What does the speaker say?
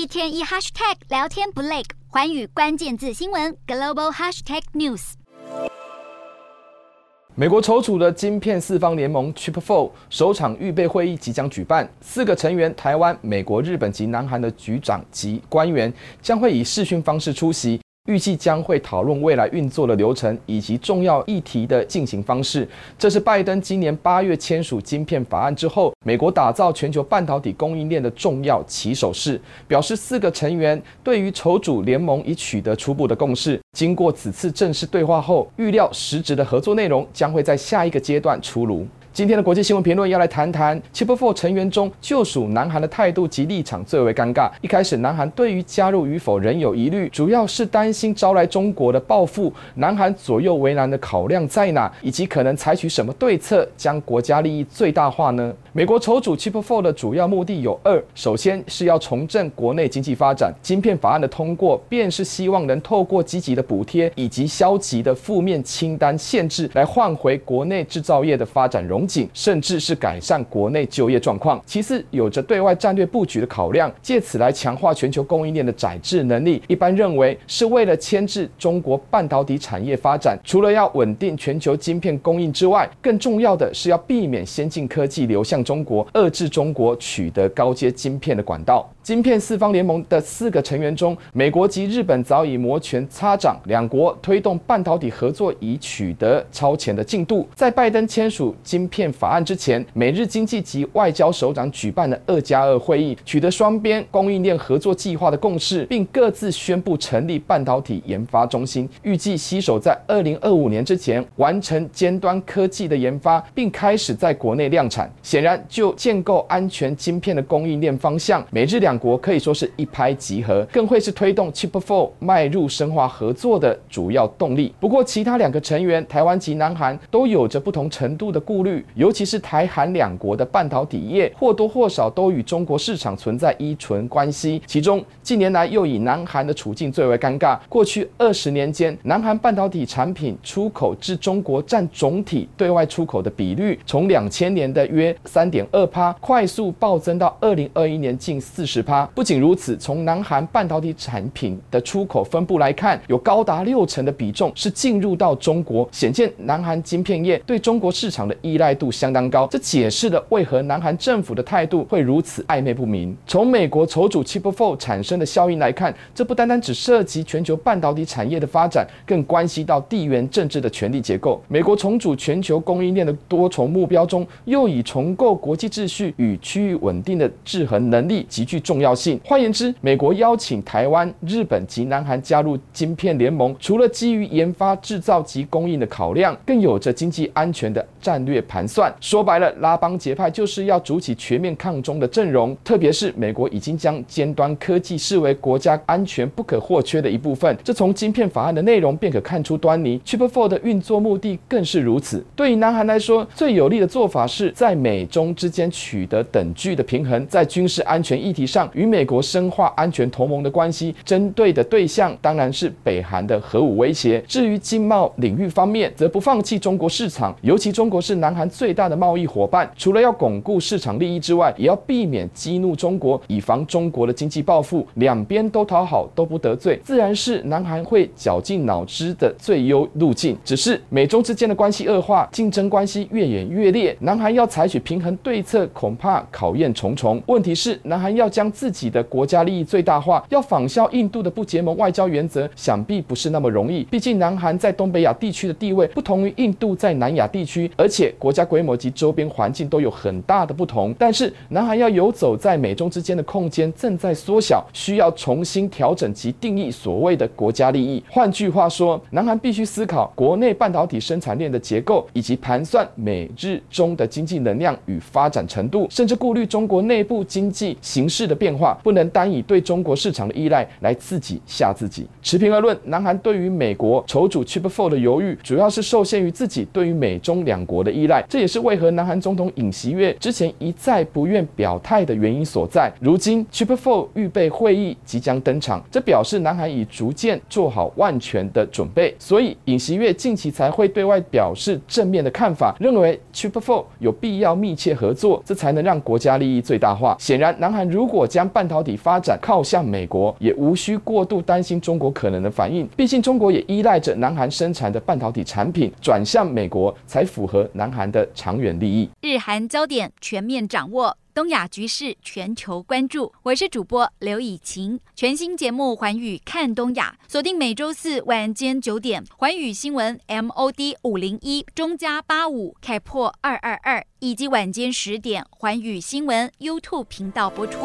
一天一 hashtag 聊天不累，环宇关键字新闻 global hashtag news。美国筹组的晶片四方联盟 Chip Four 首场预备会议即将举办，四个成员台湾、美国、日本及南韩的局长及官员将会以视讯方式出席。预计将会讨论未来运作的流程以及重要议题的进行方式。这是拜登今年八月签署晶片法案之后，美国打造全球半导体供应链的重要起手式。表示四个成员对于筹组联盟已取得初步的共识。经过此次正式对话后，预料实质的合作内容将会在下一个阶段出炉。今天的国际新闻评论要来谈谈 Chip Four 成员中，就属南韩的态度及立场最为尴尬。一开始，南韩对于加入与否仍有疑虑，主要是担心招来中国的报复。南韩左右为难的考量在哪，以及可能采取什么对策，将国家利益最大化呢？美国筹组 Chip Four 的主要目的有二：首先是要重振国内经济发展，晶片法案的通过，便是希望能透过积极的补贴以及消极的负面清单限制，来换回国内制造业的发展荣。甚至是改善国内就业状况。其次，有着对外战略布局的考量，借此来强化全球供应链的载制能力。一般认为是为了牵制中国半导体产业发展。除了要稳定全球晶片供应之外，更重要的是要避免先进科技流向中国，遏制中国取得高阶晶片的管道。晶片四方联盟的四个成员中，美国及日本早已摩拳擦掌，两国推动半导体合作已取得超前的进度。在拜登签署晶片法案之前，美日经济及外交首长举办了二加二会议，取得双边供应链合作计划的共识，并各自宣布成立半导体研发中心，预计携手在二零二五年之前完成尖端科技的研发，并开始在国内量产。显然，就建构安全晶片的供应链方向，美日两国可以说是一拍即合，更会是推动 Chip Four 迈入深化合作的主要动力。不过，其他两个成员台湾及南韩都有着不同程度的顾虑，尤其是台韩两国的半导体业或多或少都与中国市场存在依存关系。其中近年来又以南韩的处境最为尴尬。过去二十年间，南韩半导体产品出口至中国占总体对外出口的比率，从两千年的约三点二趴快速暴增到二零二一年近四十。不仅如此，从南韩半导体产品的出口分布来看，有高达六成的比重是进入到中国，显见南韩晶片业对中国市场的依赖度相当高。这解释了为何南韩政府的态度会如此暧昧不明。从美国筹组 Chip Four 产生的效应来看，这不单单只涉及全球半导体产业的发展，更关系到地缘政治的权力结构。美国重组全球供应链的多重目标中，又以重构国际秩序与区域稳定的制衡能力极具重要性。换言之，美国邀请台湾、日本及南韩加入晶片联盟，除了基于研发、制造及供应的考量，更有着经济安全的战略盘算。说白了，拉帮结派就是要组起全面抗中的阵容。特别是美国已经将尖端科技视为国家安全不可或缺的一部分，这从晶片法案的内容便可看出端倪。Chip Four 的运作目的更是如此。对于南韩来说，最有利的做法是在美中之间取得等距的平衡，在军事安全议题上。与美国深化安全同盟的关系，针对的对象当然是北韩的核武威胁。至于经贸领域方面，则不放弃中国市场，尤其中国是南韩最大的贸易伙伴。除了要巩固市场利益之外，也要避免激怒中国，以防中国的经济报复。两边都讨好，都不得罪，自然是南韩会绞尽脑汁的最优路径。只是美中之间的关系恶化，竞争关系越演越烈，南韩要采取平衡对策，恐怕考验重重。问题是，南韩要将自己的国家利益最大化，要仿效印度的不结盟外交原则，想必不是那么容易。毕竟南韩在东北亚地区的地位不同于印度在南亚地区，而且国家规模及周边环境都有很大的不同。但是南韩要游走在美中之间的空间正在缩小，需要重新调整及定义所谓的国家利益。换句话说，南韩必须思考国内半导体生产链的结构，以及盘算美日中的经济能量与发展程度，甚至顾虑中国内部经济形势的变化不能单以对中国市场的依赖来自己吓自己。持平而论，南韩对于美国筹组 Chip Four 的犹豫，主要是受限于自己对于美中两国的依赖。这也是为何南韩总统尹锡悦之前一再不愿表态的原因所在。如今 Chip Four 预备会议即将登场，这表示南韩已逐渐做好万全的准备。所以尹锡悦近期才会对外表示正面的看法，认为 Chip Four 有必要密切合作，这才能让国家利益最大化。显然，南韩如果将半导体发展靠向美国，也无需过度担心中国可能的反应。毕竟中国也依赖着南韩生产的半导体产品转向美国，才符合南韩的长远利益。日韩焦点全面掌握。东亚局势全球关注，我是主播刘以晴。全新节目《寰宇看东亚》，锁定每周四晚间九点，寰宇新闻 MOD 五零一中加八五开破二二二，以及晚间十点，寰宇新闻 YouTube 频道播出。